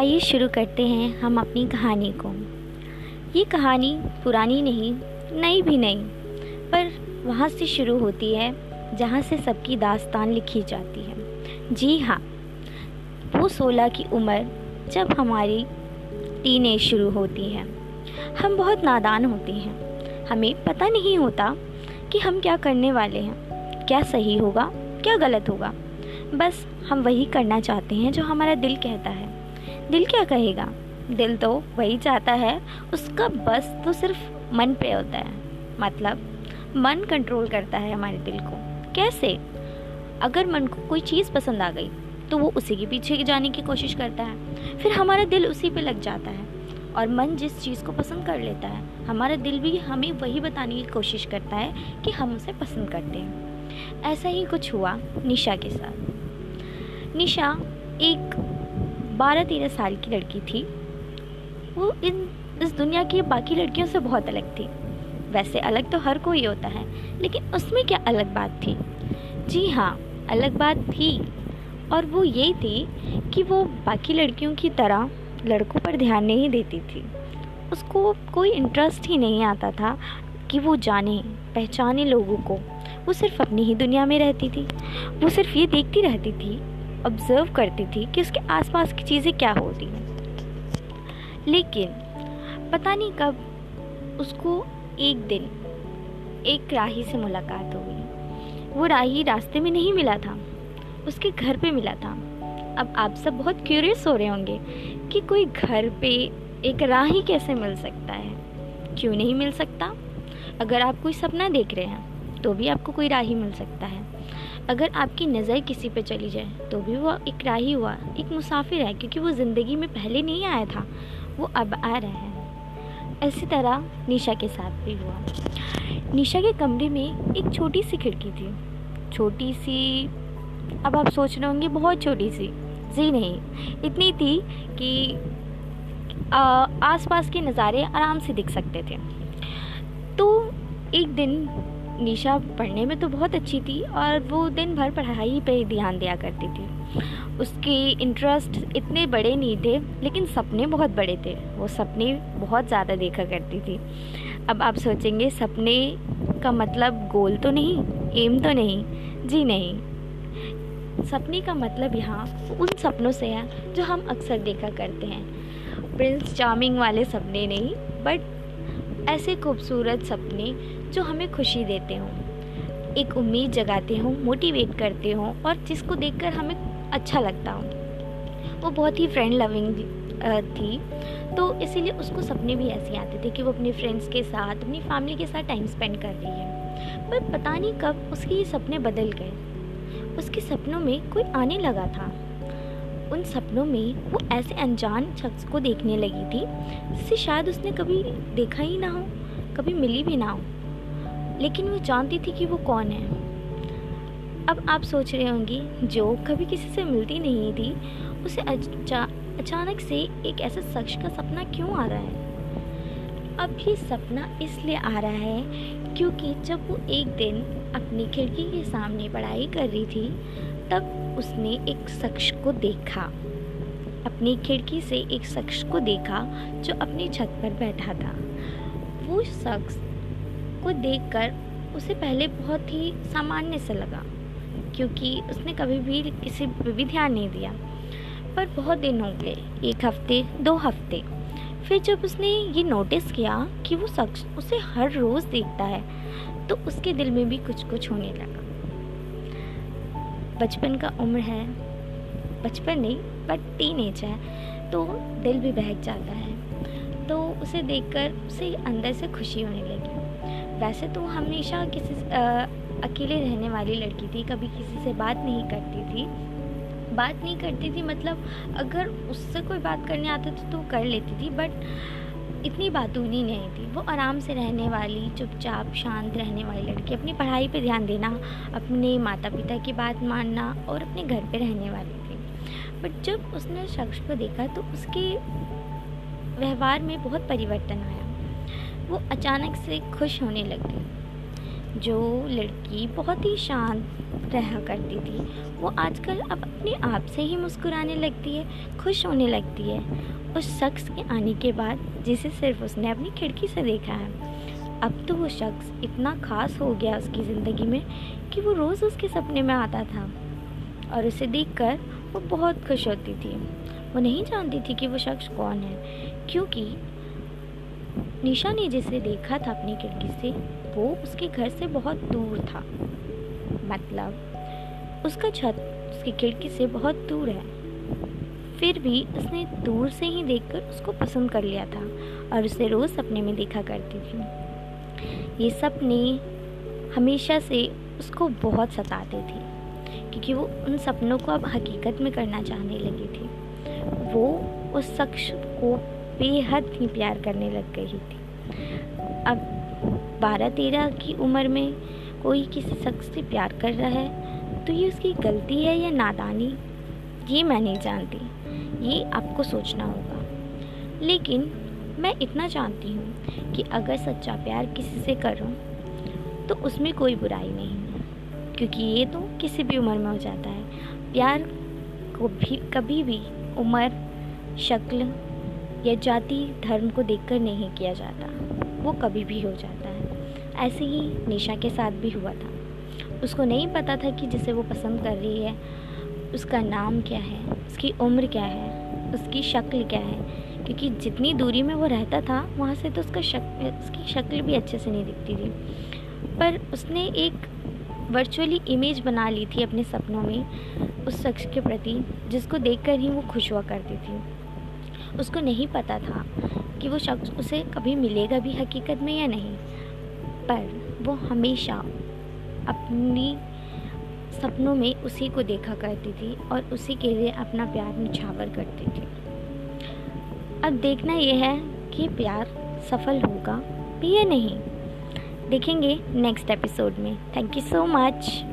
आइए शुरू करते हैं हम अपनी कहानी को। ये कहानी पुरानी नहीं, नई भी नहीं, पर वहाँ से शुरू होती है, जहाँ से सबकी दास्तान लिखी जाती है। जी हाँ वो सोलह की उम्र जब हमारी टीन शुरू होती है। हम बहुत नादान होते हैं। हमें पता नहीं होता कि हम क्या करने वाले हैं। क्या सही होगा, क्या गलत होगा। बस हम वही करना चाहते हैं जो हमारा दिल कहता है। दिल क्या कहेगा? दिल तो वही चाहता है, उसका बस तो सिर्फ़ मन पे होता है। मतलब मन कंट्रोल करता है हमारे दिल को। कैसे? अगर मन को कोई चीज़ पसंद आ गई तो वो उसी के पीछे जाने की कोशिश करता है। फिर हमारा दिल उसी पे लग जाता है। और मन जिस चीज़ को पसंद कर लेता है, हमारा दिल भी हमें वही बताने की कोशिश करता है कि हम उसे पसंद करते हैं। ऐसा ही कुछ हुआ निशा के साथ। निशा एक बारह तेरह साल की लड़की थी। वो इन, इस दुनिया की बाकी लड़कियों से बहुत अलग थी। वैसे अलग तो हर कोई होता है, लेकिन उसमें क्या अलग बात थी? जी हाँ अलग बात थी। और वो ये थी कि वो बाकी लड़कियों की तरह लड़कों पर ध्यान नहीं देती थी। उसको कोई इंटरेस्ट ही नहीं आता था कि वो जाने, पहचाने लोगों को। वो सिर्फ़ अपनी ही दुनिया में रहती थी। वो सिर्फ़ ये देखती रहती थी ऑब्ज़र्व करती थी कि उसके आसपास की चीज़ें क्या होती हैं। लेकिन, पता नहीं कब उसको एक दिन एक राही से मुलाकात हो गई। वो राही रास्ते में नहीं मिला था, उसके घर पे मिला था। अब आप सब बहुत क्यूरियस हो रहे होंगे कि कोई घर पे एक राही कैसे मिल सकता है। क्यों नहीं मिल सकता? अगर आप कोई सपना देख रहे हैं तो भी आपको कोई राही मिल सकता है। अगर आपकी नज़र किसी पे चली जाए तो भी वो एक राही हुआ, एक मुसाफिर है, क्योंकि वो ज़िंदगी में पहले नहीं आया था, वो अब आ रहा है। इसी तरह निशा के साथ भी हुआ। निशा के कमरे में एक छोटी सी खिड़की थी। छोटी सी, अब आप सोच रहे होंगे, बहुत छोटी सी। जी नहीं, इतनी थी कि आसपास के नज़ारे आराम से दिख सकते थे। तो एक दिन निशा पढ़ने में तो बहुत अच्छी थी और वो दिन भर पढ़ाई पे ध्यान दिया करती थी। उसके इंटरेस्ट इतने बड़े नहीं थे, लेकिन सपने बहुत बड़े थे। वो सपने बहुत ज़्यादा देखा करती थी। अब आप सोचेंगे, सपने का मतलब गोल तो नहीं एम तो नहीं, जी नहीं। सपने का मतलब यहाँ उन सपनों से है जो हम अक्सर देखा करते हैं। प्रिंस चार्मिंग वाले सपने नहीं बट ऐसे खूबसूरत सपने जो हमें खुशी देते हों। एक उम्मीद जगाते हों मोटिवेट करते हों और जिसको देखकर हमें अच्छा लगता हो। वो बहुत ही फ्रेंड लविंग थी। तो इसीलिए उसको सपने भी ऐसे आते थे कि वो अपने फ्रेंड्स के साथ, अपनी फैमिली के साथ टाइम स्पेंड कर रही है। पर पता नहीं कब उसके ये सपने बदल गए। उसके सपनों में कोई आने लगा था। उन सपनों में वो ऐसे अनजान शख्स को देखने लगी थी, जिसे शायद उसने कभी देखा ही ना हो, कभी मिली भी ना हो। लेकिन वो जानती थी कि वो कौन है। अब आप सोच रहे होंगे, जो कभी किसी से मिलती नहीं थी, उसे अचानक से एक ऐसे शख्स का सपना क्यों आ रहा है? अब ये सपना इसलिए आ रहा है क्योंकि जब वो एक दिन अपनी खिड़की के सामने पढ़ाई कर रही थी, तब उसने एक शख्स को देखा। अपनी खिड़की से एक शख्स को देखा जो अपनी छत पर बैठा था। वो शख्स को देखकर उसे पहले बहुत ही सामान्य से लगा, क्योंकि उसने कभी भी किसी पर भी ध्यान नहीं दिया। पर बहुत दिन हो गए, एक हफ़्ते, दो हफ़्ते। फिर जब उसने ये नोटिस किया कि वो शख्स उसे हर रोज़ देखता है तो उसके दिल में भी कुछ कुछ होने लगा। बचपन का उम्र है बचपन नहीं बट टीन एज है तो दिल भी बहक जाता है। तो उसे देखकर उसे अंदर से खुशी होने लगी। वैसे तो हमेशा किसी आ, अकेले रहने वाली लड़की थी कभी किसी से बात नहीं करती थी बात नहीं करती थी मतलब अगर उससे कोई बात करने आता था तो कर लेती थी बट इतनी बातूनी नहीं थी। वो आराम से रहने वाली, चुपचाप शांत रहने वाली लड़की, अपनी पढ़ाई पे ध्यान देना, अपने माता पिता की बात मानना और अपने घर पे रहने वाली थी। बट जब उसने शख्स को देखा तो उसके व्यवहार में बहुत परिवर्तन आया। वो अचानक से खुश होने लग गई जो लड़की बहुत ही शांत रहा करती थी। वो आजकल अब अपने आप से ही मुस्कुराने लगती है, खुश होने लगती है। उस शख्स के आने के बाद जिसे सिर्फ़ उसने अपनी खिड़की से देखा है। अब तो वो शख्स इतना ख़ास हो गया उसकी ज़िंदगी में कि वो रोज़ उसके सपने में आता था। और उसे देखकर वो बहुत खुश होती थी। वो नहीं जानती थी कि वो शख्स कौन है, क्योंकि निशा ने जिसे देखा था अपनी खिड़की से, वो उसके घर से बहुत दूर था। मतलब उसका छत उसकी खिड़की से बहुत दूर है। फिर भी उसने दूर से ही देखकर उसको पसंद कर लिया था और उसे रोज़ सपने में देखा करती थी। ये सपने हमेशा से उसको बहुत सताते थे, क्योंकि वो उन सपनों को अब हकीकत में करना चाहने लगी थी। वो उस शख्स को बेहद ही प्यार करने लग गई थी। अब बारह तेरह की उम्र में कोई किसी शख्स से प्यार कर रहा है तो ये उसकी गलती है या नादानी? ये मैं नहीं जानती। ये आपको सोचना होगा। लेकिन मैं इतना जानती हूँ कि अगर सच्चा प्यार किसी से करूँ तो उसमें कोई बुराई नहीं है। क्योंकि ये तो किसी भी उम्र में हो जाता है। प्यार को भी, कभी भी उम्र, शक्ल या जाति, धर्म को देखकर नहीं किया जाता। वो कभी भी हो जाता है। ऐसे ही निशा के साथ भी हुआ था। उसको नहीं पता था कि जिसे वो पसंद कर रही है, उसका नाम क्या है, उसकी उम्र क्या है, उसकी शक्ल क्या है, क्योंकि जितनी दूरी में वो रहता था, वहाँ से तो उसका शक, उसकी शक्ल भी अच्छे से नहीं दिखती थी। पर उसने एक वर्चुअली इमेज बना ली थी अपने सपनों में, उस शख्स के प्रति, जिसको देखकर ही वो खुश हुआ करती थी। उसको नहीं पता था कि वो शख्स उसे कभी मिलेगा भी हकीकत में या नहीं। पर वो हमेशा अपनी सपनों में उसी को देखा करती थी और उसी के लिए अपना प्यार निछावर करती थी। अब देखना यह है कि प्यार सफल होगा या नहीं। देखेंगे नेक्स्ट एपिसोड में। Thank you so much